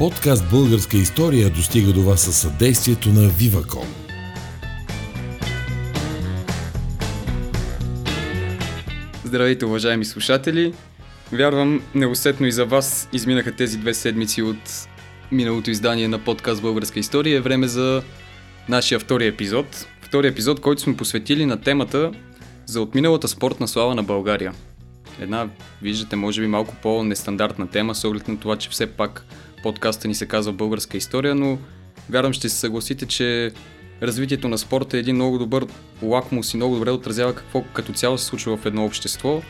Подкаст Българска история достига до вас със съдействието на Viva.com. Здравейте, уважаеми слушатели! Вярвам, неусетно и за вас изминаха тези две седмици от миналото издание на подкаст Българска история. Е време за нашия втори епизод. Втори епизод, който сме посветили на темата за отминалата спортна слава на България. Една, виждате, може би малко по-нестандартна тема, с оглед на това, че все пак подкаста ни се казва Българска история, но вярвам ще се съгласите, че развитието на спорта е един много добър лакмус и много добре отразява какво като цяло се случва в едно общество,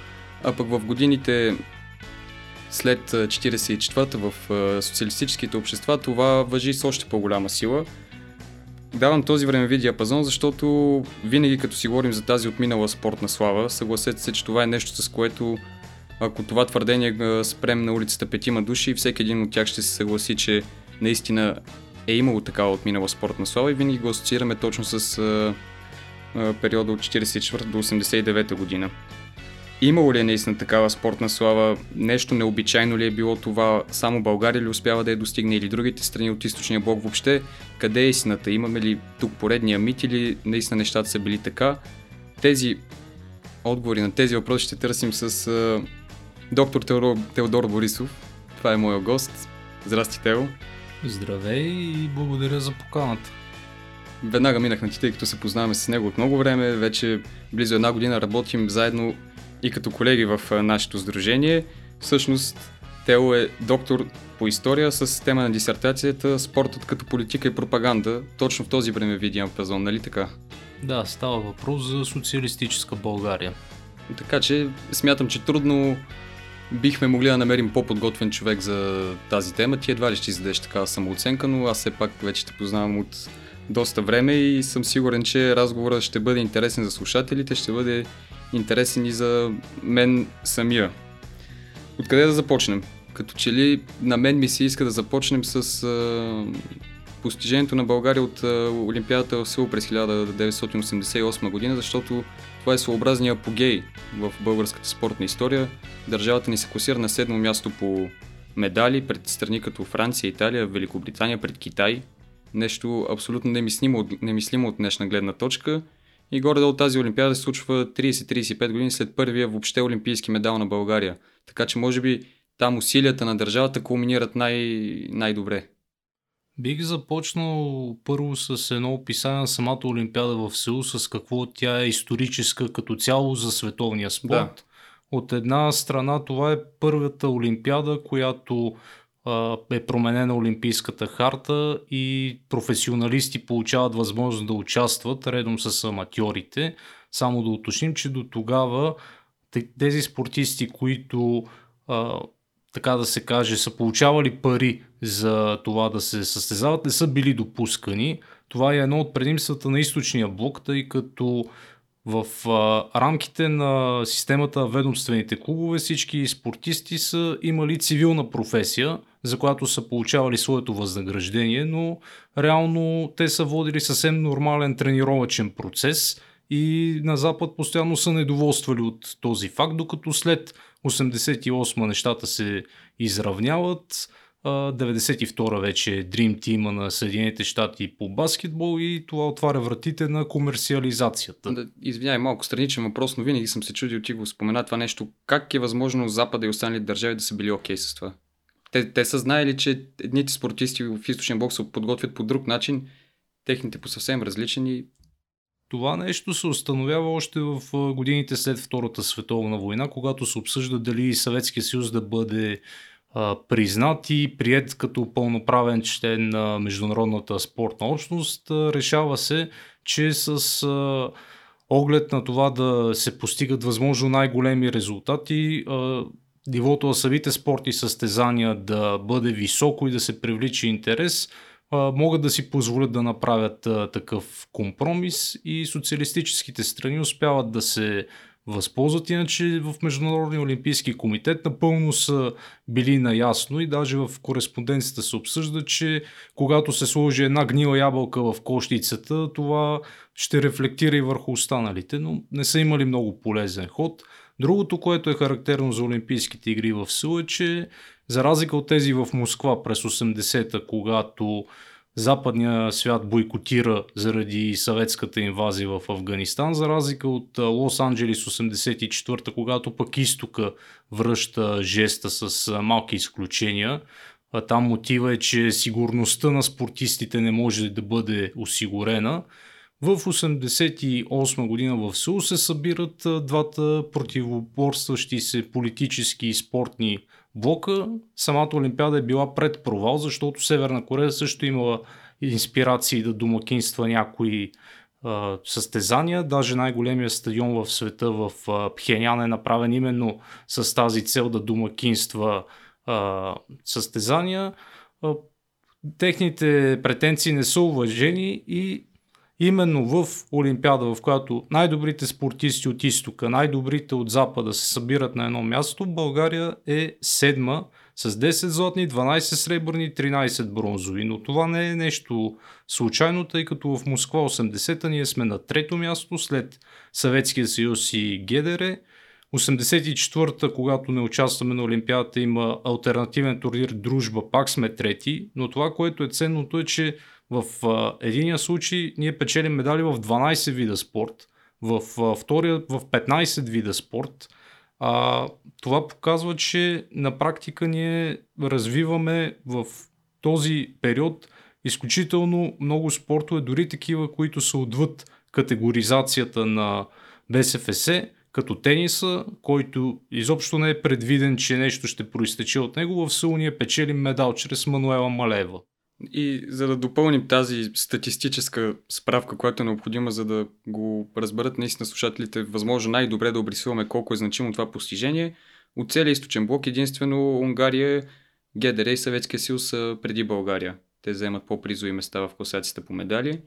а пък в годините след 44-та в социалистическите общества това въжи с още по-голяма сила. Давам този времеви диапазон, защото винаги като си говорим за тази отминала спортна слава, съгласете се, че това е нещо с което ако това твърдение спрем на улицата петима души, всеки един от тях ще се съгласи, че наистина е имало такава отминала спортна слава и винаги го асоциираме точно с а, а, периода от 44 до 89 година. Имало ли е наистина такава спортна слава? Нещо необичайно ли е било това? Само България ли успява да я достигне или другите страни от източния блок въобще? Къде е истината? Имаме ли тук поредния мит или наистина нещата са били така? Тези отговори на тези въпроси ще търсим с а, доктор Теодор, Теодор Борисов. Това е моя гост. Здрасти, Тео. Здравей и благодаря за поканата. Веднага минах на ти, тъй като се познаваме с него от много време. Вече близо една година работим заедно и като колеги в нашето сдружение. Всъщност, Тео е доктор по история с тема на дисертацията Спортът като политика и пропаганда. Точно в този време ви диапазон, нали така? Да, става въпрос за социалистическа България. Така че смятам, че трудно бихме могли да намерим по-подготвен човек за тази тема. Ти едва ли ще издадеш такава самооценка, но аз все пак вече те познавам от доста време и съм сигурен, че разговорът ще бъде интересен за слушателите, ще бъде интересен и за мен самия. Откъде да започнем? Като че ли на мен ми се иска да започнем с а, постижението на България от а, Олимпиадата в Сеул през 1988 година, защото това е своеобразния апогей в българската спортна история. Държавата ни се класира на седмо място по медали пред страни като Франция, Италия, Великобритания, пред Китай. Нещо абсолютно немислимо, немислимо от днешна гледна точка. И горе-долу тази Олимпиада се случва 30-35 години след първия въобще олимпийски медал на България. Така че може би там усилията на държавата кулминират най- най-добре. Бих започнал първо с едно описание на самата Олимпиада в Сеул, с какво тя е историческа като цяло за световния спорт. Да. От една страна това е първата Олимпиада, която а, е променена Олимпийската харта и професионалисти получават възможност да участват редом с аматьорите. Само да уточним, че до тогава тези спортисти, които а, така да се каже, са получавали пари за това да се състезават, не са били допускани. Това е едно от предимствата на източния блок, тъй като в а, рамките на системата ведомствените клубове всички спортисти са имали цивилна професия, за която са получавали своето възнаграждение, но реално те са водили съвсем нормален тренировачен процес и на Запад постоянно са недоволствали от този факт, докато след 88 нещата се изравняват. 92 вече е Dream Team на Съединените щати по баскетбол и това отваря вратите на комерциализацията. Да, извинявай, малко страничен въпрос, но винаги съм се чудил ти го спомена това нещо. Как е възможно Запада и останалите държави да са били окей okay с това? Те, те са знаели, че едните спортисти в източния бокс се подготвят по друг начин, техните по съвсем различен и това нещо се установява още в годините след Втората световна война, когато се обсъжда дали Съветския съюз да бъде признат и прият като пълноправен член на международната спортна общност. Решава се, че с оглед на това да се постигат възможно най-големи резултати, нивото на самите спорти състезания да бъде високо и да се привлича интерес – могат да си позволят да направят такъв компромис и социалистическите страни успяват да се възползват. Иначе в Международния олимпийски комитет напълно са били наясно и даже в кореспонденцията се обсъжда, че когато се сложи една гнила ябълка в кошницата, това ще рефлектира и върху останалите, но не са имали много полезен ход. Другото, което е характерно за Олимпийските игри в Сил е, че за разлика от тези в Москва през 80-та, когато западния свят бойкотира заради съветската инвазия в Афганистан, за разлика от Лос-Анджелис 84-та, когато пък изтока връща жеста с малки изключения. Там мотива е, че сигурността на спортистите не може да бъде осигурена. В 1988 година в Сеул се събират двата противоборстващи се политически и спортни блока. Самата Олимпиада е била пред провал, защото Северна Корея също имала инспирации да домакинства някои а, състезания. Даже най-големия стадион в света в а, Пхенян е направен именно с тази цел да домакинства а, състезания. А, техните претенции не са уважени и именно в Олимпиада, в която най-добрите спортисти от изтока, най-добрите от запада се събират на едно място, България е седма с 10 златни, 12 сребърни, 13 бронзови. Но това не е нещо случайно, тъй като в Москва 80-та ние сме на трето място след Съветския съюз и ГДР. 84-та, когато не участваме на Олимпиадата, има альтернативен турнир Дружба, пак сме трети, но това, което е ценното е, че в а, единия случай ние печелим медали в 12 вида спорт, в а, втория в 15 вида спорт. А, това показва, че на практика ние развиваме в този период изключително много спортове, дори такива, които са отвъд категоризацията на БСФС, като тениса, който изобщо не е предвиден, че нещо ще проистече от него. В Сеул печелим медал чрез Мануела Малева. И за да допълним тази статистическа справка, която е необходима, за да го разберат наистина слушателите, възможно най-добре да обрисуваме колко е значимо това постижение, от целия източен блок единствено Унгария, ГДР и Съветския съюз са преди България. Те вземат по-призови места в класацията по медали.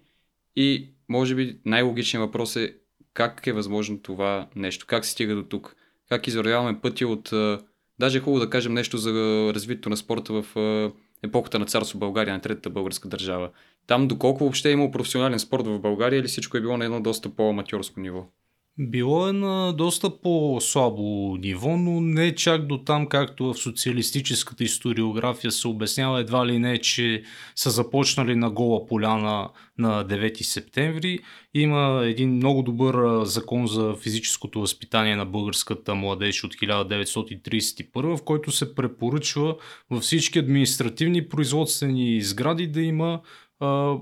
И може би най-логичният въпрос е как е възможно това нещо, как се стига до тук, как извървяваме пътя от... Даже е хубаво да кажем нещо за развитието на спорта в епохата на царство България, на третата българска държава. Там доколко въобще е имал професионален спорт в България или всичко е било на едно доста по-аматьорско ниво? Било е на доста по-слабо ниво, но не чак до там, както в социалистическата историография се обяснява едва ли не, че са започнали на гола поляна на 9 септември. Има един много добър закон за физическото възпитание на българската младеж от 1931, в който се препоръчва във всички административни производствени сгради да има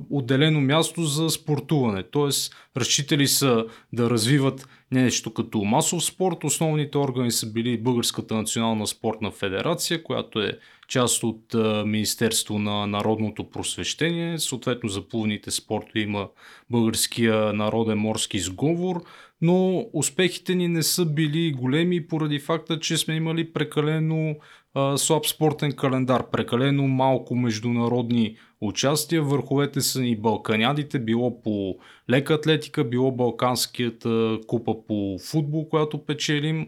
отделено място за спортуване. Тоест, разчитали са да развиват нещо като масов спорт. Основните органи са били Българската национална спортна федерация, която е част от Министерство на народното просвещение. Съответно за плувните спортове има Българския народен морски сговор, но успехите ни не са били големи поради факта, че сме имали прекалено слаб спортен календар, прекалено малко международни участия. Върховете са ни балканядите, било по лека атлетика, било Балканската купа по футбол, която печелим.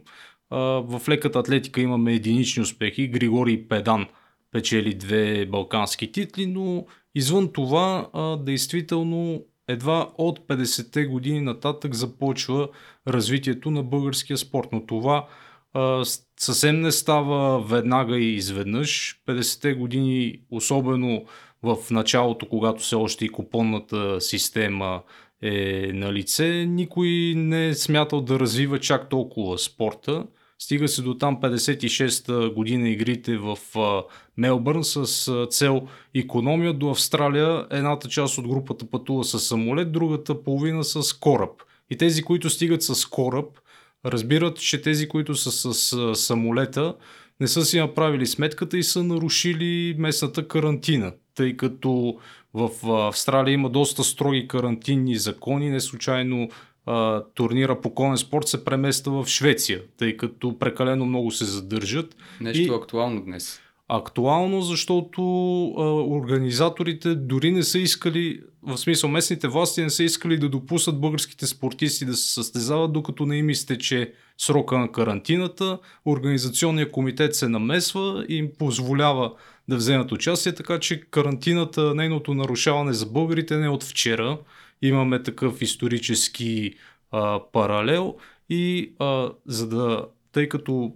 В леката атлетика имаме единични успехи. Григорий Педан печели две балкански титли, но извън това, действително едва от 50-те години нататък започва развитието на българския спорт. Но това а, съвсем не става веднага и изведнъж. 50-те години, особено в началото, когато все още и купонната система е на лице, никой не е смятал да развива чак толкова спорта. Стига се до там 56-та година игрите в Мелбърн с цел економия до Австралия. Едната част от групата пътува с самолет, другата половина с кораб. И тези, които стигат с кораб, разбират, че тези, които са с самолета, не са си направили сметката и са нарушили местната карантина, тъй като в Австралия има доста строги карантинни закони, не случайно а, турнира по конен спорт се премества в Швеция, тъй като прекалено много се задържат. Нещо и... актуално днес. Актуално, защото а, организаторите дори не са искали, в смисъл местните власти не са искали да допуснат българските спортисти да се състезават, докато не им изтече срока на карантината. Организационният комитет се намесва и им позволява да вземат участие, така че карантината, нейното нарушаване за българите не е от вчера. Имаме такъв исторически а, паралел и а, за да, тъй като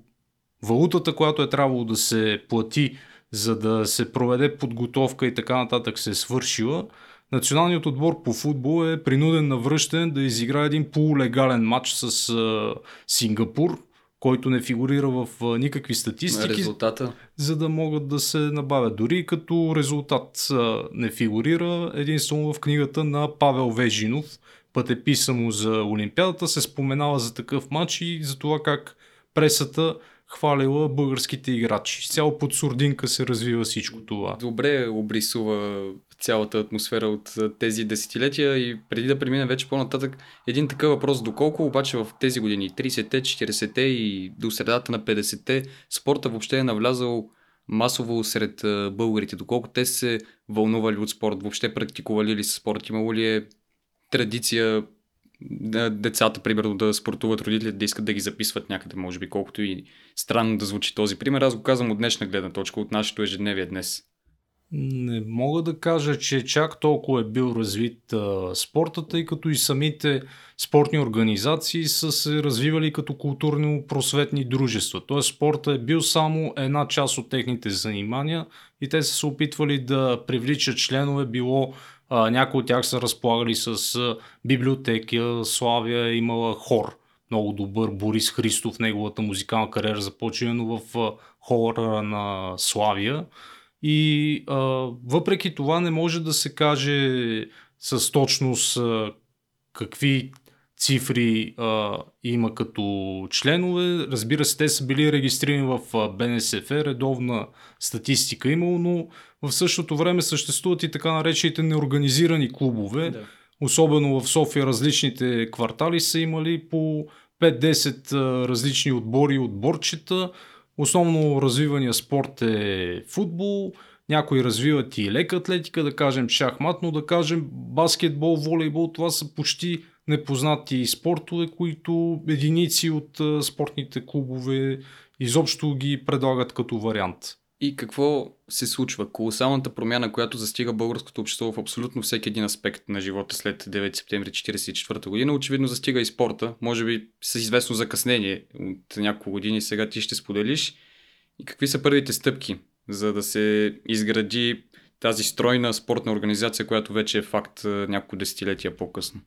валутата, която е трябвало да се плати, за да се проведе подготовка и така нататък се е свършила, националният отбор по футбол е принуден на връщане да изиграе един полулегален матч с а, Сингапур, който не фигурира в а, никакви статистики, Резултата. за да могат да се набавят. Дори като резултат а, не фигурира, единствено в книгата на Павел Вежинов, пътеписа му за Олимпиадата, се споменава за такъв матч и за това как пресата хвалила българските играчи. С цяло под сурдинка се развива всичко това. Добре обрисува цялата атмосфера от тези десетилетия и преди да премина вече по-нататък, един такъв въпрос, доколко обаче в тези години, 30-те, 40-те и до средата на 50-те, спорта въобще е навлязал масово сред българите, доколко те се вълнували от спорт, въобще практикували ли спорт, имало ли е традиция децата, примерно, да спортуват, родителите да искат да ги записват някъде, може би, колкото и странно да звучи този пример. Аз го казвам от днешна гледна точка, от нашето ежедневие днес. Не мога да кажа, че чак толкова е бил развит а, спорта, тъй като и самите спортни организации са се развивали като културно-просветни дружества. Тоест спорта е бил само една част от техните занимания и те са се опитвали да привличат членове, било някои от тях са разполагали с библиотеки, Славия имала хор. Много добър Борис Христов, неговата музикална кариера започва в хора на Славия. И а, въпреки това не може да се каже с точност а, какви цифри а, има като членове. Разбира се, те са били регистрирани в БНСФ, редовна статистика имало, но в същото време съществуват и така наречените неорганизирани клубове. Да. Особено в София различните квартали са имали по 5-10 различни отбори и отборчета. Основно развивания спорт е футбол, някои развиват и лека атлетика, да кажем шахмат, но да кажем баскетбол, волейбол, това са почти непознати спортове, които единици от спортните клубове изобщо ги предлагат като вариант. И какво се случва? Колосалната промяна, която застига българското общество в абсолютно всеки един аспект на живота след 9 септември 1944 година, очевидно застига и спорта. Може би с известно закъснение от няколко години сега ти ще споделиш. И какви са първите стъпки, за да се изгради тази стройна спортна организация, която вече е факт няколко десетилетия по-късно?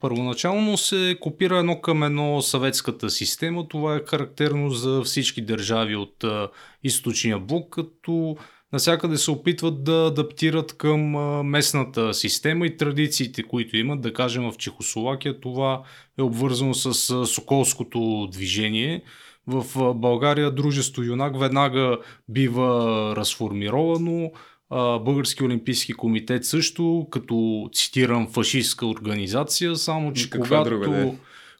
Първоначално се копира едно към едно съветската система. Това е характерно за всички държави от а, източния блок, като насякъде се опитват да адаптират към а, местната система и традициите, които имат. Да кажем в Чехословакия това е обвързано с а, Соколското движение. В България дружество Юнак веднага бива разформировано Български олимпийски комитет също, като цитирам фашистска организация, само че когато, друга,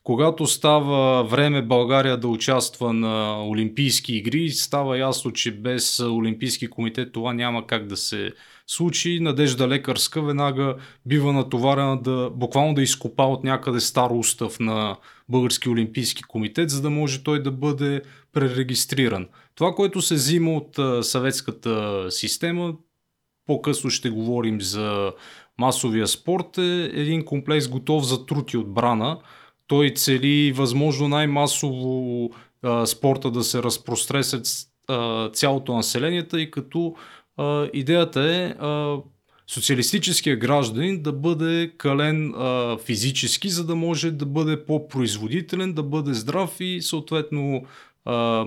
когато става време България да участва на Олимпийски игри, става ясно, че без Олимпийски комитет това няма как да се случи. Надежда Лекарска веднага бива натоварена да буквално да изкопа от някъде стар устав на Български олимпийски комитет, за да може той да бъде пререгистриран. Това, което се взима от съветската система, по-късно ще говорим за масовия спорт, е един комплекс готов за труд и отбрана. Той цели възможно най-масово а, спорта да се разпростре след цялото население, тъй като а, идеята е а, социалистическия гражданин да бъде кален а, физически, за да може да бъде по-производителен, да бъде здрав и съответно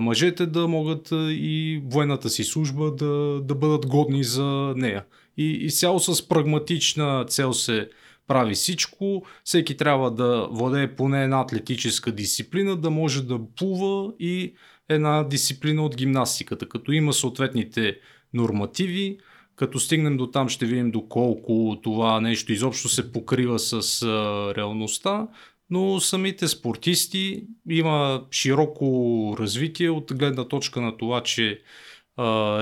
мъжете да могат и военната си служба да, да бъдат годни за нея. И, и цяло с прагматична цел се прави всичко. Всеки трябва да владее поне една атлетическа дисциплина, да може да плува и една дисциплина от гимнастиката, като има съответните нормативи. Като стигнем до там ще видим доколко това нещо изобщо се покрива с а, реалността но самите спортисти има широко развитие от гледна точка на това, че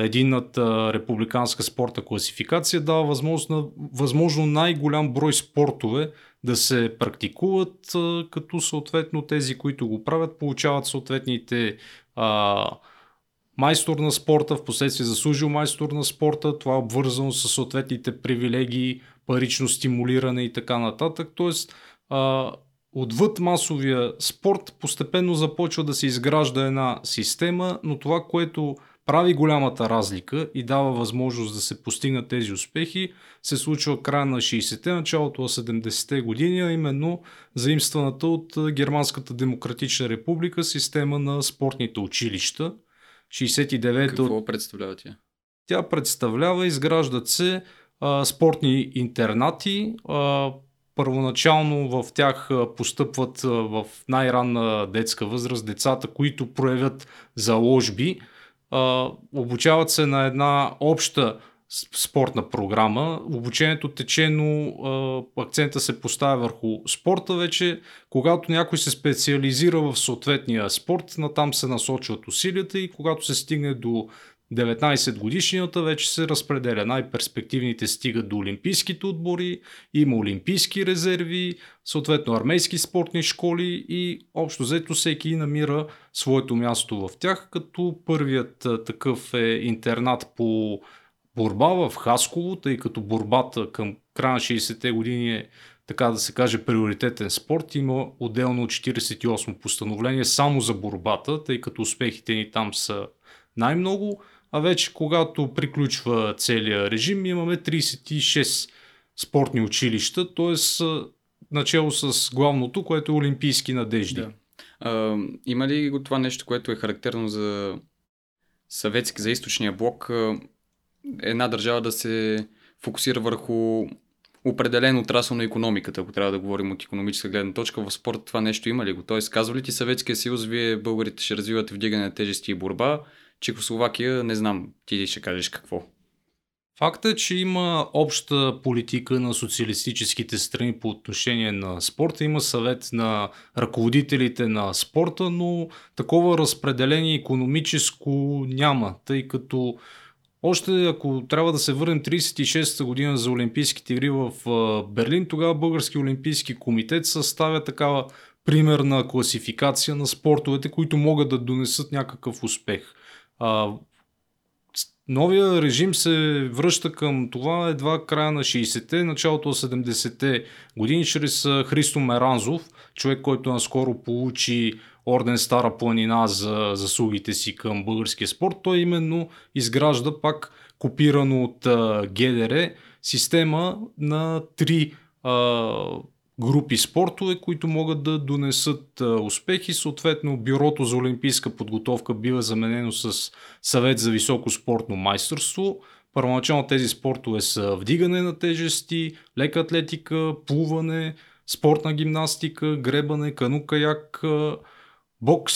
единната републиканска спорта класификация дава възможност на възможно най-голям брой спортове да се практикуват, като съответно тези, които го правят, получават съответните а, майстор на спорта, в последствие заслужил майстор на спорта, това е обвързано с съответните привилегии, парично стимулиране и така нататък. Тоест, а, отвъд масовия спорт постепенно започва да се изгражда една система, но това, което прави голямата разлика и дава възможност да се постигнат тези успехи, се случва края на 60-те, началото на 70-те години, а именно заимстваната от Германската демократична република система на спортните училища. 69 Какво представлява тя? Тя представлява, изграждат се а, спортни интернати, а, първоначално в тях постъпват в най-ранна детска възраст децата, които проявят заложби, обучават се на една обща спортна програма. Обучението тече, но акцента се поставя върху спорта вече. Когато някой се специализира в съответния спорт, натам се насочват усилията и когато се стигне до 19 годишнината вече се разпределя. Най-перспективните стигат до олимпийските отбори, има олимпийски резерви, съответно армейски спортни школи и общо взето всеки намира своето място в тях, като първият такъв е интернат по борба в Хасково, тъй като борбата към края на 60-те години е така да се каже приоритетен спорт. Има отделно 48 постановление само за борбата, тъй като успехите ни там са най-много а вече когато приключва целият режим имаме 36 спортни училища, т.е. начало с главното, което е Олимпийски надежди. Да. А, има ли го това нещо, което е характерно за съветски, за източния блок, една държава да се фокусира върху определен отрасъл на економиката, ако трябва да говорим от економическа гледна точка, в спорт това нещо има ли го? Тоест, казва ли ти Съветския съюз, вие българите ще развивате вдигане на тежести и борба, Чехословакия, не знам, ти ще кажеш какво. Факт е, че има обща политика на социалистическите страни по отношение на спорта. Има съвет на ръководителите на спорта, но такова разпределение економическо няма, тъй като още ако трябва да се върнем 36-та година за Олимпийските игри в Берлин, тогава Български олимпийски комитет съставя такава примерна класификация на спортовете, които могат да донесат някакъв успех. А, новия режим се връща към това едва края на 60-те, началото на 70-те години, чрез Христо Меранзов, човек, който наскоро получи орден Стара планина за заслугите си към българския спорт. Той именно изгражда пак копирано от ГДР система на три а, групи спортове, които могат да донесат успехи. Съответно, Бюрото за олимпийска подготовка бива заменено с съвет за високо спортно майсторство. Първоначално тези спортове са вдигане на тежести, лека атлетика, плуване, спортна гимнастика, гребане, кану-каяк, бокс,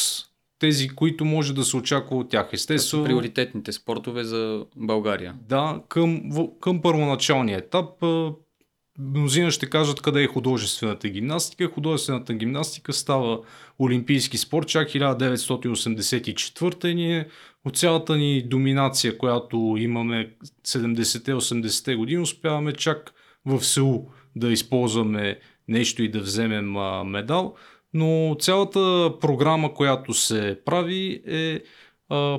тези, които може да се очаква от тях. Естествено. Приоритетните спортове за България. Да, към, към първоначалния етап Мнозина ще кажат къде е художествената гимнастика. Художествената гимнастика става олимпийски спорт чак 1984 и ние от цялата ни доминация, която имаме 70-80-те години, успяваме чак в Сеул да използваме нещо и да вземем медал. Но цялата програма, която се прави е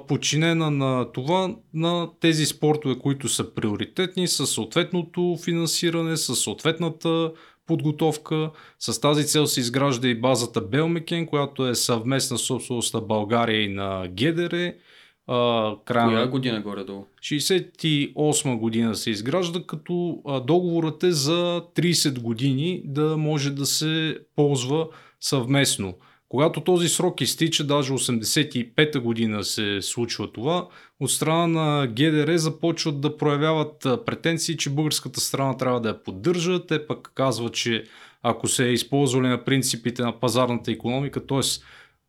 подчинена на това, на тези спортове, които са приоритетни, с съответното финансиране, с съответната подготовка. С тази цел се изгражда и базата Белмекен, която е съвместна собственост на България и на ГДР. А, края Коя година горе-долу? 68 година се изгражда, като а, договорът е за 30 години да може да се ползва съвместно. Когато този срок изтича, даже 85-та година се случва това, от страна на ГДР започват да проявяват претенции, че българската страна трябва да я поддържа. Те пък казват, че ако се е използвали на принципите на пазарната економика, т.е.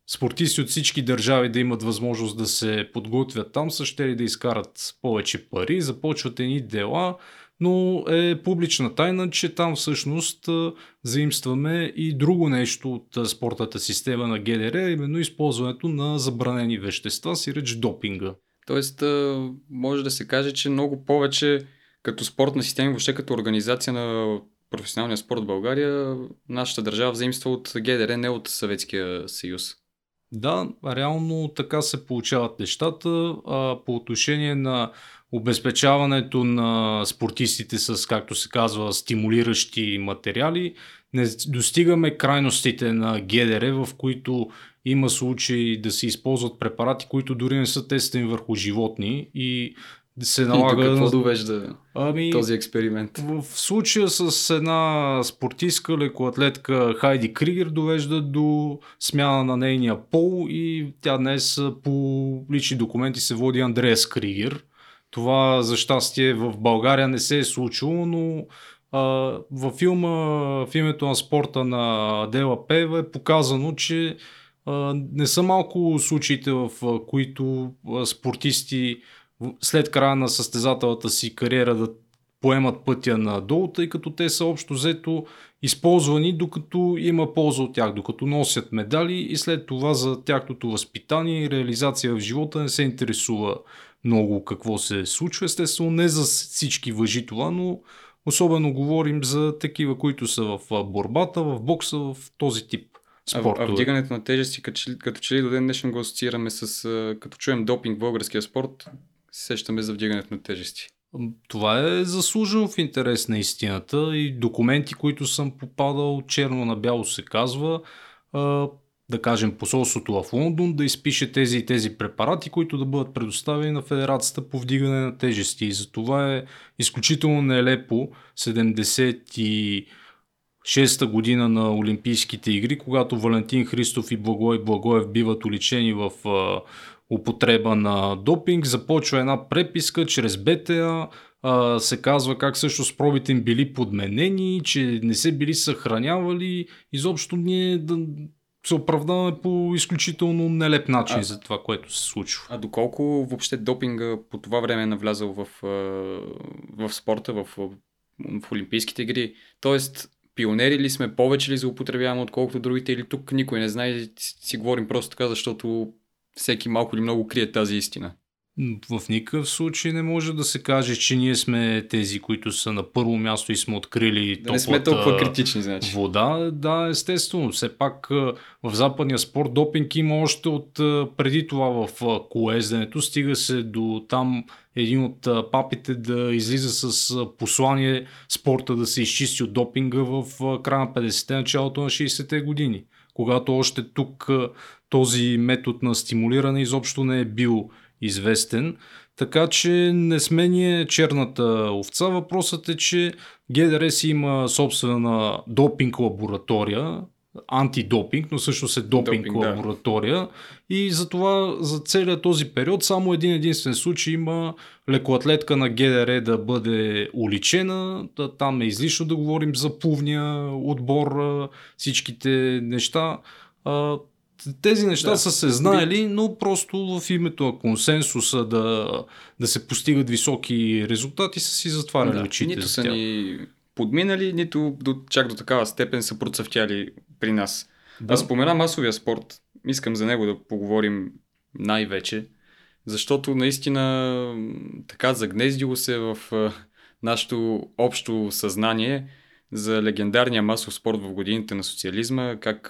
спортисти от всички държави да имат възможност да се подготвят там, са ще ли да изкарат повече пари, започват едни дела, но е публична тайна, че там всъщност заимстваме и друго нещо от спортната система на ГДР, именно използването на забранени вещества, си реч допинга. Тоест, може да се каже, че много повече като спортна система, въобще като организация на професионалния спорт в България, нашата държава взаимства от ГДР, не от Съветския съюз. Да, реално така се получават нещата. А, по отношение на обезпечаването на спортистите с, както се казва, стимулиращи материали, не достигаме крайностите на ГДР, в които има случаи да се използват препарати, които дори не са тестени върху животни и се налага... И какво довежда ами, този експеримент? В случая с една спортистка, лекоатлетка Хайди Кригер довежда до смяна на нейния пол и тя днес по лични документи се води Андреас Кригер. Това за щастие в България не се е случило, но във филма в името на спорта на Дела Пева е показано, че не са малко случаите, в които спортисти след края на състезателната си кариера да поемат пътя надолу, тъй като те са общо взето използвани докато има полза от тях, докато носят медали и след това за тяхното възпитание и реализация в живота не се интересува много какво се случва. Естествено не за всички въжи това, но особено говорим за такива, които са в борбата, в бокса, в този тип спортове. А, а вдигането на тежести, като, като че ли до ден днешен го асоциираме с, като чуем допинг в българския спорт, сещаме за вдигането на тежести. Това е заслужено в интерес на истината и документи, които съм попадал черно на бяло се казва, да кажем посолството в Лондон да изпише тези и тези препарати, които да бъдат предоставени на Федерацията по вдигане на тежести. И за е изключително нелепо 76-та година на Олимпийските игри, когато Валентин Христов и Благой Благоев биват уличени в употреба на допинг, започва една преписка чрез БТА, а, се казва как също пробите им били подменени, че не се били съхранявали. Изобщо ние да се оправдаваме по изключително нелеп начин а, за това, което се случва. А доколко въобще допинга по това време е навлязал в, в спорта, в, в Олимпийските игри? Тоест, пионери ли сме, повече ли злоупотребяваме, отколкото другите, или тук никой не знае, си, си говорим просто така, защото всеки малко или много крие тази истина. В никакъв случай не може да се каже, че ние сме тези, които са на първо място и сме открили да не сме толкова критични, значи. Вода, да, естествено. Все пак в западния спорт допинг има още от преди това в колезденето. Стига се до там един от папите да излиза с послание спорта да се изчисти от допинга в края на 50-те, началото на 60-те години. Когато още тук този метод на стимулиране изобщо не е бил известен. Така че не сме ние черната овца. Въпросът е, че ГДР си има собствена допинг лаборатория, антидопинг, но всъщност е допинг, допинг лаборатория. Да. И затова за целият този период само един единствен случай има лекоатлетка на ГДР да бъде уличена. Да, там е излишно да говорим за плувния отбор, всичките неща. Тези неща да. са се знаели, но просто в името на консенсуса да, да се постигат високи резултати са си затваряли да, очите. Нито са ни подминали, нито до, чак до такава степен са процъфтяли при нас. Да. Аз спомена масовия спорт. Искам за него да поговорим най-вече, защото наистина така загнездило се в нашето общо съзнание – за легендарния масов спорт в годините на социализма, как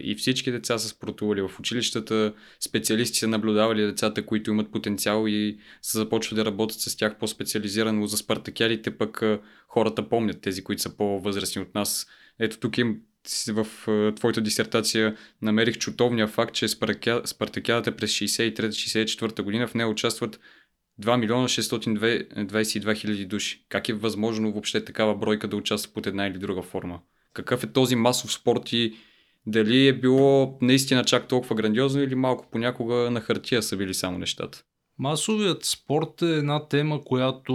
и всички деца са спортували в училищата, специалисти са наблюдавали децата, които имат потенциал и са започвали да работят с тях по-специализирано за спартакиадите, пък хората помнят тези, които са по-възрастни от нас. Ето тук им в твоята дисертация намерих чутовния факт, че спартакиадата през 63-64 година в нея участват 2 милиона 622 хиляди души. Как е възможно въобще такава бройка да участва под една или друга форма? Какъв е този масов спорт и дали е било наистина чак толкова грандиозно или малко понякога на хартия са били само нещата? Масовият спорт е една тема, която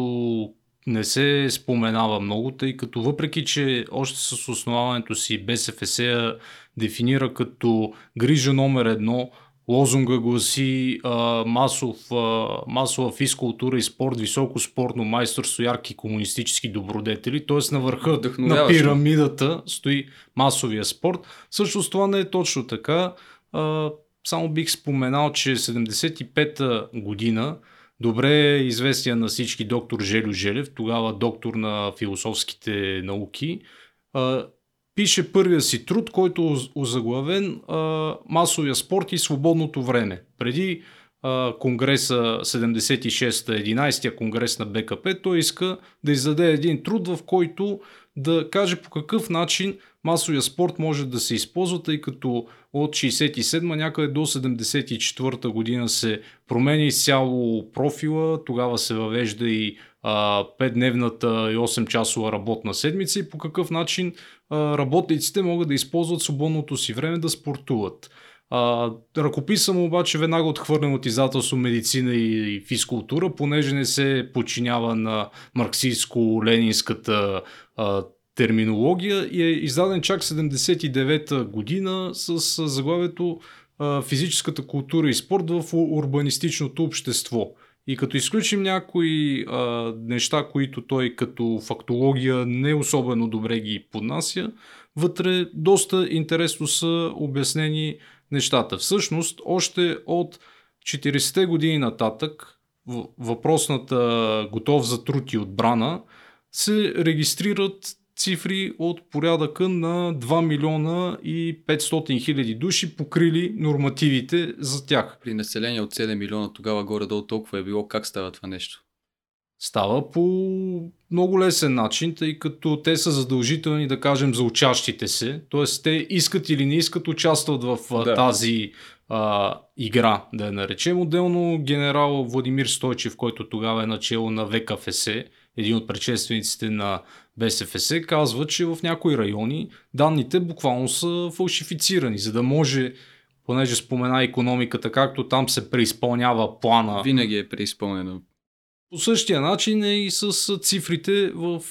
не се споменава много, тъй като въпреки, че още с основаването си БСФС дефинира като грижа номер едно – Лозунга гласи а, масов, а, масова физкултура и спорт, високо спортно майсторство, ярки комунистически добродетели, т.е. на върха на пирамидата стои масовия спорт. Също това не е точно така. А, само бих споменал, че 75-та година добре е известия на всички доктор Желю Желев, тогава доктор на философските науки, пише първия си труд, който е озаглавен масовия спорт и свободното време. Преди конгреса 76-та, 11-я конгрес на БКП, той иска да издаде един труд, в който да каже по какъв начин масовия спорт може да се използва, тъй като от 67 някъде до 74 година се променя изцяло профила, тогава се въвежда и 5-дневната и 8-часова работна седмица и по какъв начин работниците могат да използват свободното си време да спортуват. А, ръкописа му обаче веднага отхвърлен от издателство медицина и, и физкултура, понеже не се подчинява на марксистско-ленинската а, терминология и е издаден чак 79-та година с, с заглавието а, Физическата култура и спорт в урбанистичното общество. И като изключим някои а, неща, които той като фактология не особено добре ги поднася, вътре доста интересно са обяснени нещата. Всъщност, още от 40-те години нататък, въпросната готов за труд и отбрана, се регистрират цифри от порядъка на 2 милиона и 500 хиляди души покрили нормативите за тях. При население от 7 милиона тогава горе-долу толкова е било. Как става това нещо? Става по много лесен начин, тъй като те са задължителни, да кажем, за учащите се. Тоест, те искат или не искат участват в да. тази а, игра, да я наречем. Отделно генерал Владимир Стойчев, който тогава е начало на ВКФС, един от предшествениците на БСФС, казва, че в някои райони данните буквално са фалшифицирани, за да може понеже спомена економиката, както там се преизпълнява плана. Винаги е преизпълнено. По същия начин е и с цифрите в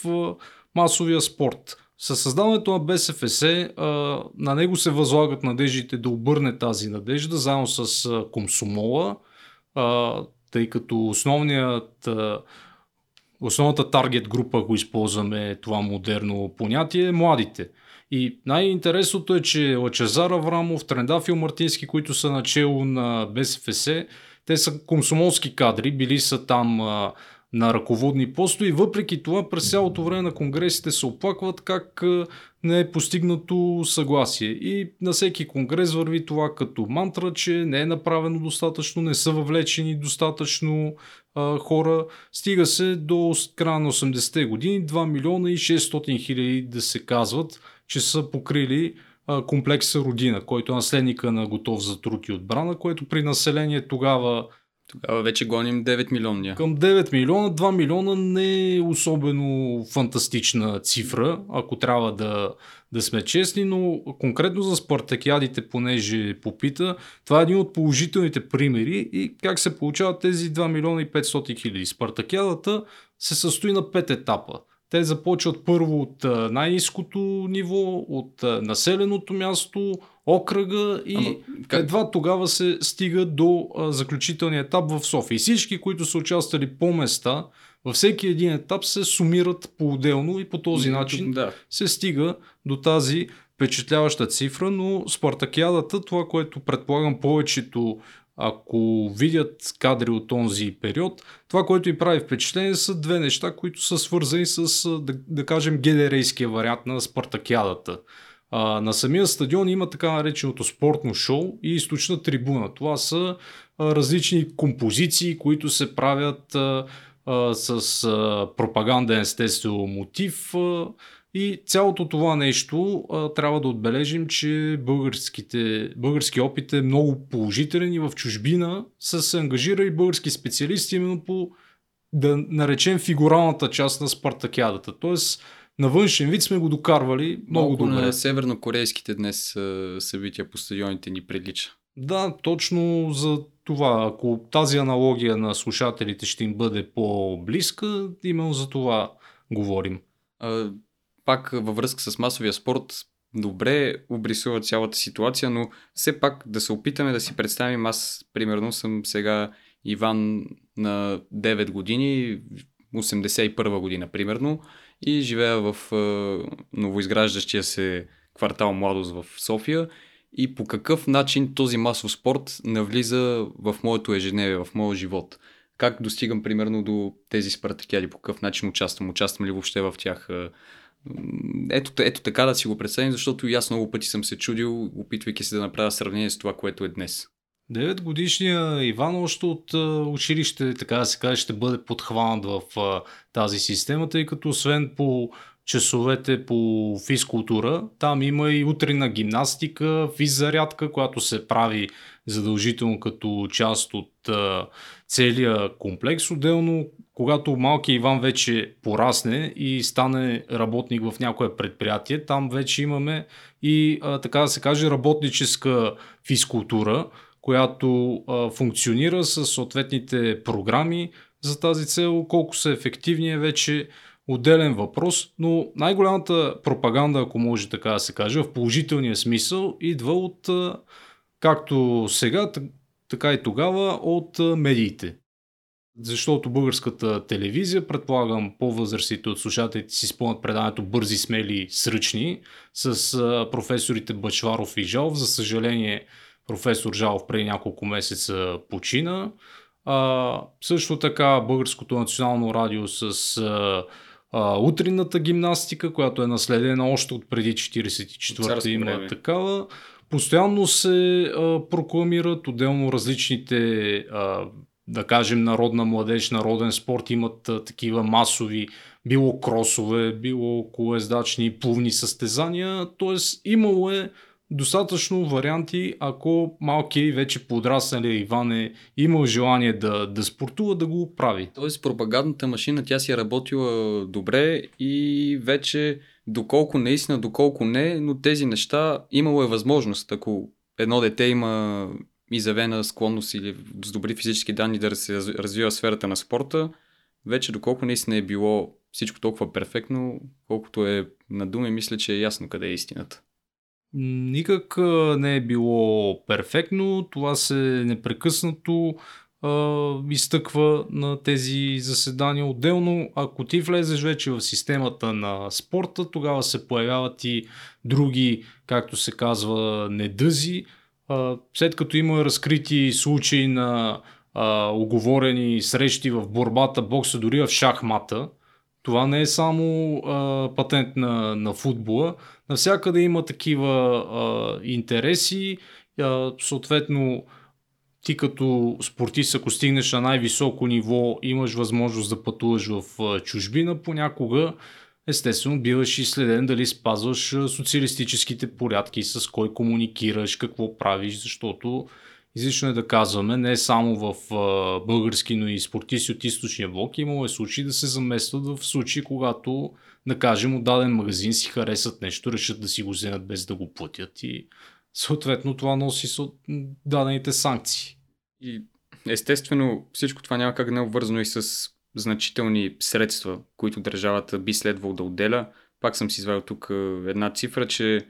масовия спорт. Със създаването на БСФС на него се възлагат надеждите да обърне тази надежда, заедно с Комсомола, тъй като основният основната таргет група, ако използваме това модерно понятие, е младите. И най-интересното е, че Лачезар Аврамов, Трендафил Мартински, които са начало на БСФС, те са комсомолски кадри, били са там а, на ръководни постове въпреки това през цялото време на конгресите се оплакват как а, не е постигнато съгласие. И на всеки конгрес върви това като мантра, че не е направено достатъчно, не са въвлечени достатъчно хора. Стига се до края на 80-те години 2 милиона и 600 хиляди да се казват, че са покрили комплекса Родина, който е наследника на готов за труд и отбрана, което при население тогава тогава вече гоним 9 милионния. Към 9 милиона, 2 милиона не е особено фантастична цифра, ако трябва да, да сме честни, но конкретно за спартакиадите, понеже попита, това е един от положителните примери и как се получават тези 2 милиона и 500 хиляди. Спартакиадата се състои на 5 етапа. Те започват първо от най-низкото ниво, от населеното място, окръга и Ама, как... едва тогава се стига до а, заключителния етап в София. И всички, които са участвали по места, във всеки един етап се сумират по-отделно и по този начин да. се стига до тази впечатляваща цифра, но Спартакиадата, това, което предполагам повечето ако видят кадри от този период, това, което и прави впечатление, са две неща, които са свързани с, да, да кажем, генерейския вариант на Спартакиадата. А, на самия стадион има така нареченото спортно шоу и източна трибуна. Това са а, различни композиции, които се правят а, а, с а, пропаганден естествено мотив. А, и цялото това нещо а, трябва да отбележим, че българските, български опит е много положителен и в чужбина са се ангажирали български специалисти именно по да наречем фигуралната част на Спартакиадата. Тоест, на външен вид сме го докарвали много Малко добре. на севернокорейските днес събития по стадионите ни прилича. Да, точно за това. Ако тази аналогия на слушателите ще им бъде по-близка, именно за това говорим. А, пак във връзка с масовия спорт, добре обрисува цялата ситуация, но все пак да се опитаме да си представим, аз примерно съм сега Иван на 9 години, 81 година примерно, и живея в новоизграждащия се квартал Младост в София. И по какъв начин този масов спорт навлиза в моето ежедневие, в моя живот. Как достигам примерно до тези спартакиади, по какъв начин участвам, участвам ли въобще в тях, Ето, ето така да си го представим, защото и аз много пъти съм се чудил, опитвайки се да направя сравнение с това, което е днес. 9 годишния Иван още от училище, така да се каже, ще бъде подхванат в тази система, тъй като освен по часовете по физкултура, там има и утрина гимнастика, физзарядка, която се прави задължително като част от целия комплекс. Отделно, когато малкият Иван вече порасне и стане работник в някое предприятие, там вече имаме и, така да се каже, работническа физкултура, която функционира с съответните програми за тази цел. Колко са ефективни е вече отделен въпрос, но най-голямата пропаганда, ако може така да се каже, в положителния смисъл, идва от както сега, така и тогава от медиите. Защото българската телевизия, предполагам по-възрастите от слушателите си спомнят предаването Бързи, смели, сръчни с професорите Бачваров и Жалов. За съжаление, професор Жалов преди няколко месеца почина. А, също така Българското национално радио с а, а, утринната гимнастика, която е наследена още от преди 44-та има такава. Постоянно се а, прокламират отделно различните, а, да кажем, народна младеж, народен спорт имат а, такива масови, било кросове, било колездачни, плувни състезания, т.е. имало е достатъчно варианти, ако малкият вече подраснали Иван е имал желание да, да спортува, да го прави. Тоест пропагандната машина, тя си е работила добре и вече доколко наистина, доколко не, но тези неща имало е възможност. Ако едно дете има изявена склонност или с добри физически данни да се развива сферата на спорта, вече доколко наистина е било всичко толкова перфектно, колкото е на думи, мисля, че е ясно къде е истината. Никак не е било перфектно, това се непрекъснато изтъква на тези заседания. Отделно, ако ти влезеш вече в системата на спорта, тогава се появяват и други, както се казва, недъзи. А, след като има разкрити случаи на а, оговорени срещи в борбата, бокса, дори в шахмата, това не е само а, патент на, на футбола. Навсякъде има такива а, интереси. А, съответно, ти като спортист, ако стигнеш на най-високо ниво, имаш възможност да пътуваш в чужбина понякога. Естествено, биваш и следен дали спазваш социалистическите порядки, с кой комуникираш, какво правиш, защото Излишно е да казваме, не само в български, но и спортисти от източния блок, имало е случаи да се заместват в случаи, когато, да кажем, от даден магазин си харесат нещо, решат да си го вземат без да го платят и съответно това носи дадените санкции. И естествено всичко това няма как да не е обвързано и с значителни средства, които държавата би следвало да отделя. Пак съм си извадил тук една цифра, че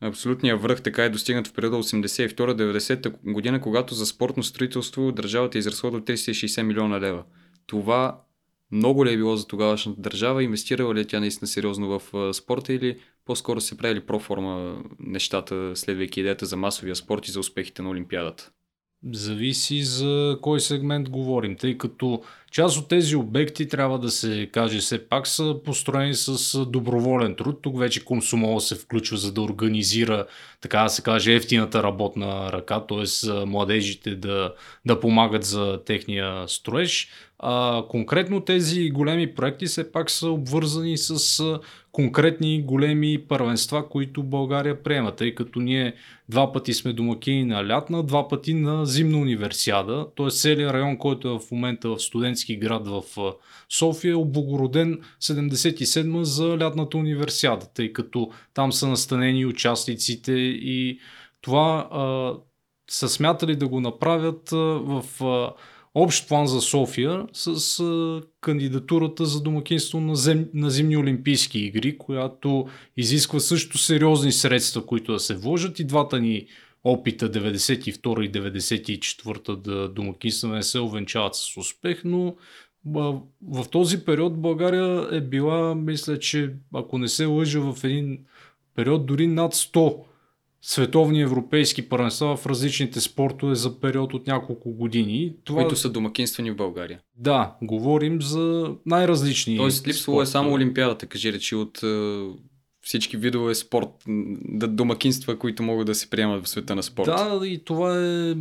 Абсолютният връх така е достигнат в периода 82-90 година, когато за спортно строителство държавата е изразходва 360 милиона лева. Това много ли е било за тогавашната държава? Инвестирала ли е тя наистина сериозно в спорта или по-скоро се правили проформа нещата, следвайки идеята за масовия спорт и за успехите на Олимпиадата? Зависи за кой сегмент говорим, тъй като част от тези обекти трябва да се каже все пак са построени с доброволен труд. Тук вече комсомола се включва за да организира, така да се каже, ефтината работна ръка, т.е. младежите да, да помагат за техния строеж. А, конкретно тези големи проекти все пак са обвързани с конкретни големи първенства, които България приема, тъй като ние два пъти сме домакини на лятна, два пъти на зимна универсиада, т.е. целият район, който е в момента в студентски град в София е облагороден 77 за лятната универсиада, тъй като там са настанени участниците и това а, са смятали да го направят а, в а, общ план за София с а, кандидатурата за домакинство на, зем, на зимни олимпийски игри, която изисква също сериозни средства, които да се вложат и двата ни опита 92 и 94 да домакинстваме се овенчават с успех, но в този период България е била, мисля, че ако не се лъжа в един период дори над 100 световни европейски първенства в различните спортове за период от няколко години. Това... Които са домакинствани в България. Да, говорим за най-различни. Тоест, липсвало е само Олимпиадата, кажи речи, от е, всички видове спорт, да, домакинства, които могат да се приемат в света на спорта. Да, и това е,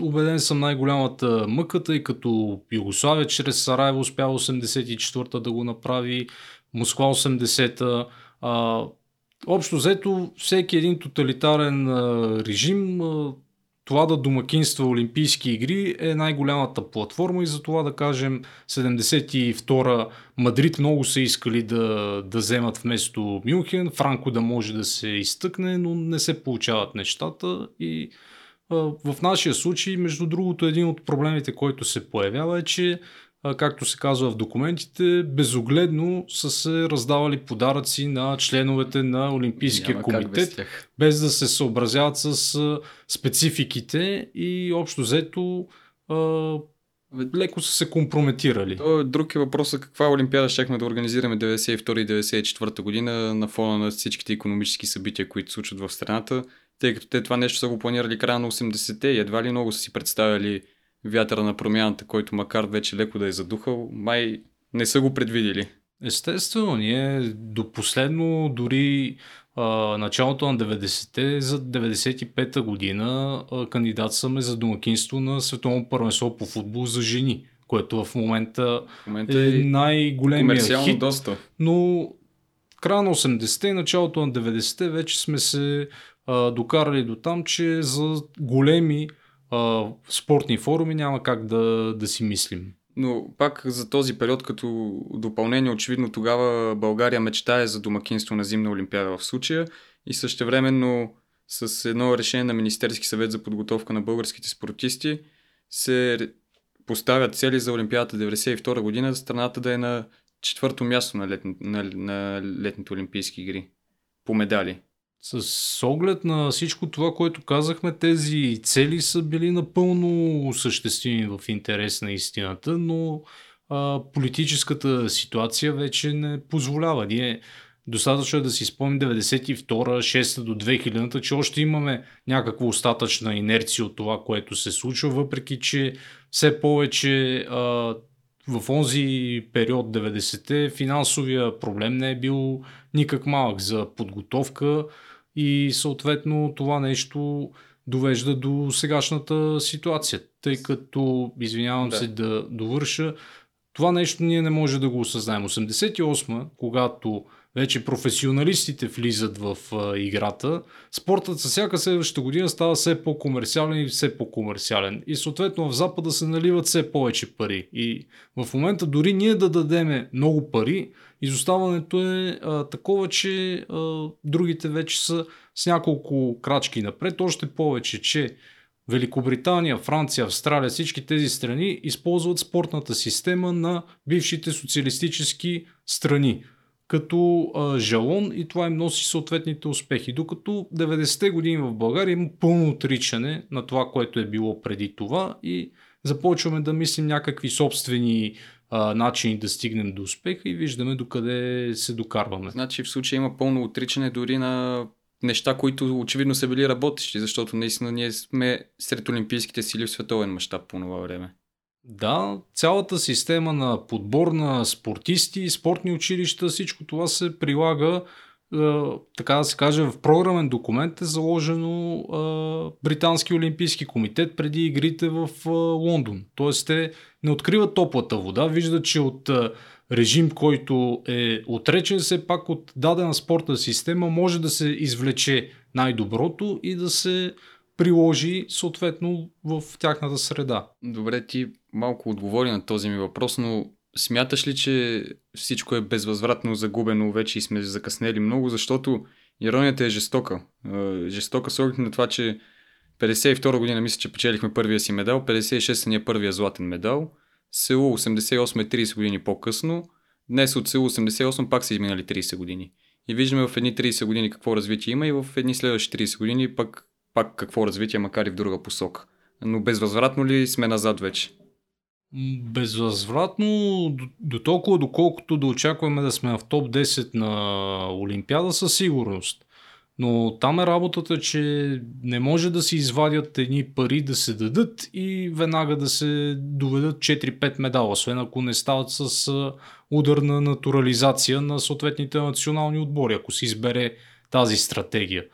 убеден съм, най-голямата мъката, и като Югославия чрез Сараево успява 84-та да го направи, Москва 80-та. А, общо взето, всеки един тоталитарен а, режим а, това да домакинства Олимпийски игри е най-голямата платформа и за това да кажем 72-а Мадрид много са искали да, да вземат вместо Мюнхен, Франко да може да се изтъкне, но не се получават нещата и а, в нашия случай, между другото, един от проблемите, който се появява е, че както се казва в документите, безогледно са се раздавали подаръци на членовете на Олимпийския Няма комитет, без, без да се съобразяват с спецификите и общо взето леко са се компрометирали. То, друг е въпросът каква Олимпиада щехме да организираме 92 и 94 година на фона на всичките економически събития, които случват в страната, тъй като те това нещо са го планирали края на 80-те и едва ли много са си представили вятъра на промяната, който макар вече леко да е задухал, май не са го предвидели. Естествено, ние до последно, дори а, началото на 90-те, за 95-та година а, кандидатстваме за домакинство на световно първенство по футбол за жени, което в момента, в момента е, е най-големия хит. доста. Но края на 80-те и началото на 90-те вече сме се а, докарали до там, че за големи а, спортни форуми няма как да, да си мислим. Но пак за този период като допълнение, очевидно тогава България мечтае за домакинство на зимна олимпиада в случая и същевременно с едно решение на Министерски съвет за подготовка на българските спортисти се поставят цели за Олимпиадата 92 година страната да е на четвърто място на, летни, на, на летните олимпийски игри по медали. С оглед на всичко това, което казахме, тези цели са били напълно осъществими в интерес на истината, но а, политическата ситуация вече не позволява. Ние достатъчно е да си спомним 92 6 до 2000 че още имаме някаква остатъчна инерция от това, което се случва, въпреки че все повече а, в онзи период 90-те финансовия проблем не е бил никак малък за подготовка и съответно това нещо довежда до сегашната ситуация. Тъй като, извинявам да. се да довърша, това нещо ние не може да го осъзнаем. 88 когато вече професионалистите влизат в а, играта, спортът със всяка следваща година става все по-комерциален и все по-комерциален. И съответно в Запада се наливат все повече пари. И в момента дори ние да дадеме много пари, изоставането е а, такова, че а, другите вече са с няколко крачки напред. Още повече, че Великобритания, Франция, Австралия, всички тези страни използват спортната система на бившите социалистически страни като а, жалон и това им носи съответните успехи. Докато 90-те години в България има пълно отричане на това, което е било преди това и започваме да мислим някакви собствени а, начини да стигнем до успеха и виждаме докъде се докарваме. Значи в случая има пълно отричане дори на неща, които очевидно са били работещи, защото наистина ние сме сред олимпийските сили в световен мащаб по това време. Да, цялата система на подбор на спортисти, спортни училища, всичко това се прилага така да се каже, в програмен документ е заложено Британски олимпийски комитет преди игрите в Лондон. Тоест те не откриват топлата вода, виждат, че от режим, който е отречен все пак от дадена спортна система, може да се извлече най-доброто и да се приложи съответно в тяхната среда. Добре, ти малко отговори на този ми въпрос, но смяташ ли, че всичко е безвъзвратно загубено вече и сме закъснели много, защото иронията е жестока. Жестока с оглед на това, че 52 година мисля, че печелихме първия си медал, 56 ни е първия златен медал, Сеул 88 е 30 години по-късно, днес от Сеул 88 пак са изминали 30 години. И виждаме в едни 30 години какво развитие има и в едни следващи 30 години пак, пак какво развитие, макар и в друга посока. Но безвъзвратно ли сме назад вече? Безвъзвратно до, до толкова, доколкото да очакваме да сме в топ 10 на Олимпиада със сигурност. Но там е работата, че не може да се извадят едни пари да се дадат и веднага да се доведат 4-5 медала, освен ако не стават с удар на натурализация на съответните национални отбори, ако се избере тази стратегия.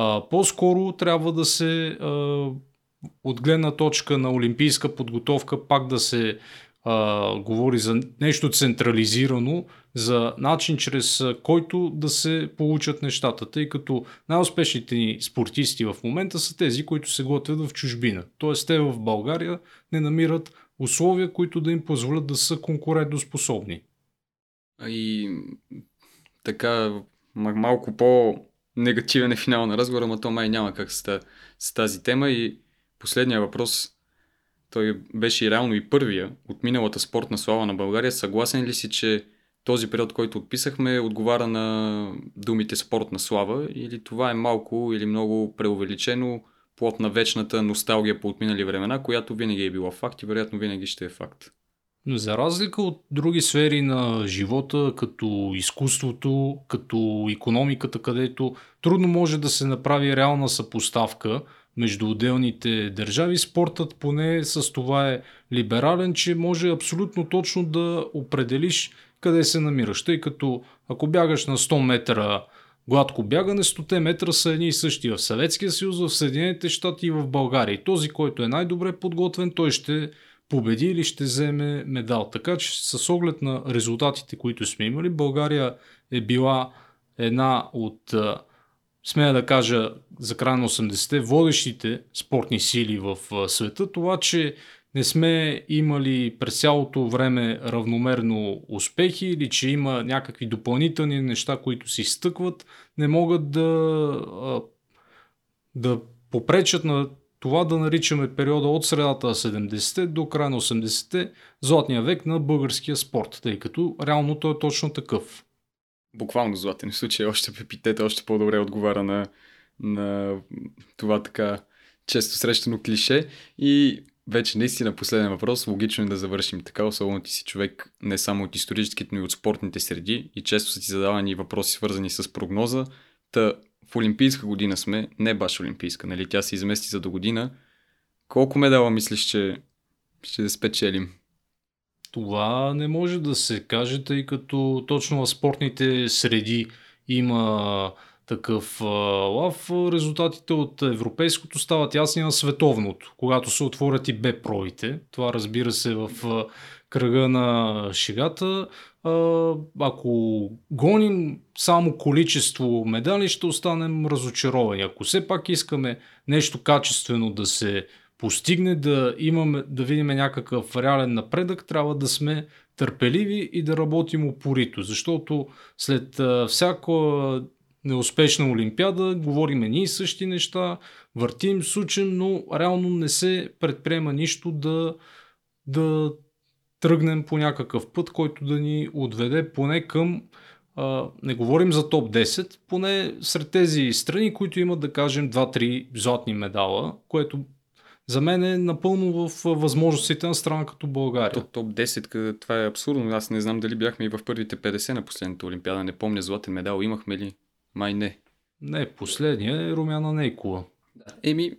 А, по-скоро трябва да се а, от гледна точка на олимпийска подготовка пак да се а, говори за нещо централизирано, за начин чрез който да се получат нещата, тъй като най-успешните ни спортисти в момента са тези, които се готвят в чужбина. Тоест те в България не намират условия, които да им позволят да са конкурентоспособни. И така малко по-негативен е финал на разговора, но то май няма как с, с тази тема и последния въпрос той беше и реално и първия от миналата спортна слава на България. Съгласен ли си, че този период, който отписахме, отговаря на думите спортна слава или това е малко или много преувеличено плод на вечната носталгия по отминали времена, която винаги е била факт и вероятно винаги ще е факт? За разлика от други сфери на живота, като изкуството, като економиката, където трудно може да се направи реална съпоставка – между отделните държави. Спортът поне с това е либерален, че може абсолютно точно да определиш къде се намираш. Тъй като ако бягаш на 100 метра гладко бягане, 100 метра са едни и същи в Съветския съюз, в Съединените щати и в България. И този, който е най-добре подготвен, той ще победи или ще вземе медал. Така че с оглед на резултатите, които сме имали, България е била една от смея да кажа, за края на 80-те, водещите спортни сили в света, това, че не сме имали през цялото време равномерно успехи или че има някакви допълнителни неща, които се изтъкват, не могат да, да попречат на това да наричаме периода от средата на 70-те до края на 80-те златния век на българския спорт, тъй като реално той е точно такъв буквално златен. Случай още епитета още по-добре отговаря на, на това така често срещано клише. И вече наистина последен въпрос. Логично е да завършим така, особено ти си човек не само от историческите, но и от спортните среди и често са ти задавани въпроси свързани с прогноза. Та в Олимпийска година сме, не баш Олимпийска, нали? Тя се измести за до година. Колко медала мислиш, че ще спечелим? Това не може да се каже, тъй като точно в спортните среди има такъв лав. Резултатите от европейското стават ясни на световното, когато се отворят и Б проите. Това разбира се в кръга на шегата. Ако гоним само количество медали, ще останем разочаровани. Ако все пак искаме нещо качествено да се постигне, да, имаме, да видим някакъв реален напредък, трябва да сме търпеливи и да работим упорито, защото след всяка неуспешна олимпиада говориме ние същи неща, въртим, сучим, но реално не се предприема нищо да, да тръгнем по някакъв път, който да ни отведе поне към не говорим за топ 10, поне сред тези страни, които имат да кажем 2-3 златни медала, което за мен е напълно в възможностите на страна като България. Топ, топ 10, това е абсурдно. Аз не знам дали бяхме и в първите 50 на последната Олимпиада. Не помня златен медал. Имахме ли? Май не. Не, последния е Румяна Нейкова. Еми,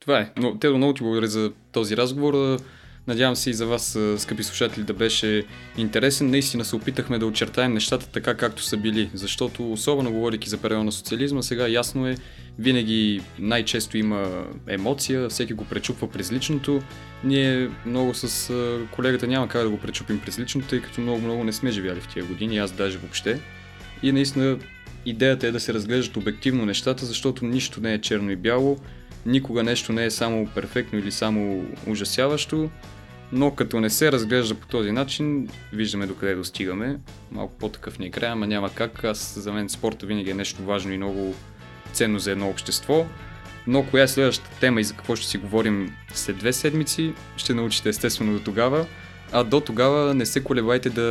това е. Но Тедо, много ти благодаря за този разговор. Надявам се и за вас, скъпи слушатели, да беше интересен. Наистина се опитахме да очертаем нещата така, както са били, защото особено говоряки за периода на социализма, сега ясно е, винаги най-често има емоция, всеки го пречупва през личното. Ние много с колегата няма как да го пречупим през личното, тъй като много-много не сме живяли в тия години, аз даже въобще. И наистина идеята е да се разглеждат обективно нещата, защото нищо не е черно и бяло, никога нещо не е само перфектно или само ужасяващо, но като не се разглежда по този начин, виждаме докъде достигаме. Малко по-такъв ни е край, ама няма как. Аз за мен спорта винаги е нещо важно и много ценно за едно общество. Но коя е следващата тема и за какво ще си говорим след две седмици, ще научите естествено до тогава. А до тогава не се колебайте да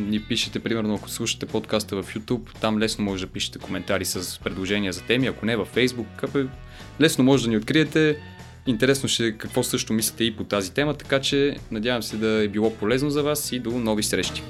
ни пишете, примерно ако слушате подкаста в YouTube, там лесно може да пишете коментари с предложения за теми, ако не във Facebook, лесно може да ни откриете. Интересно ще е какво също мислите и по тази тема, така че надявам се да е било полезно за вас и до нови срещи.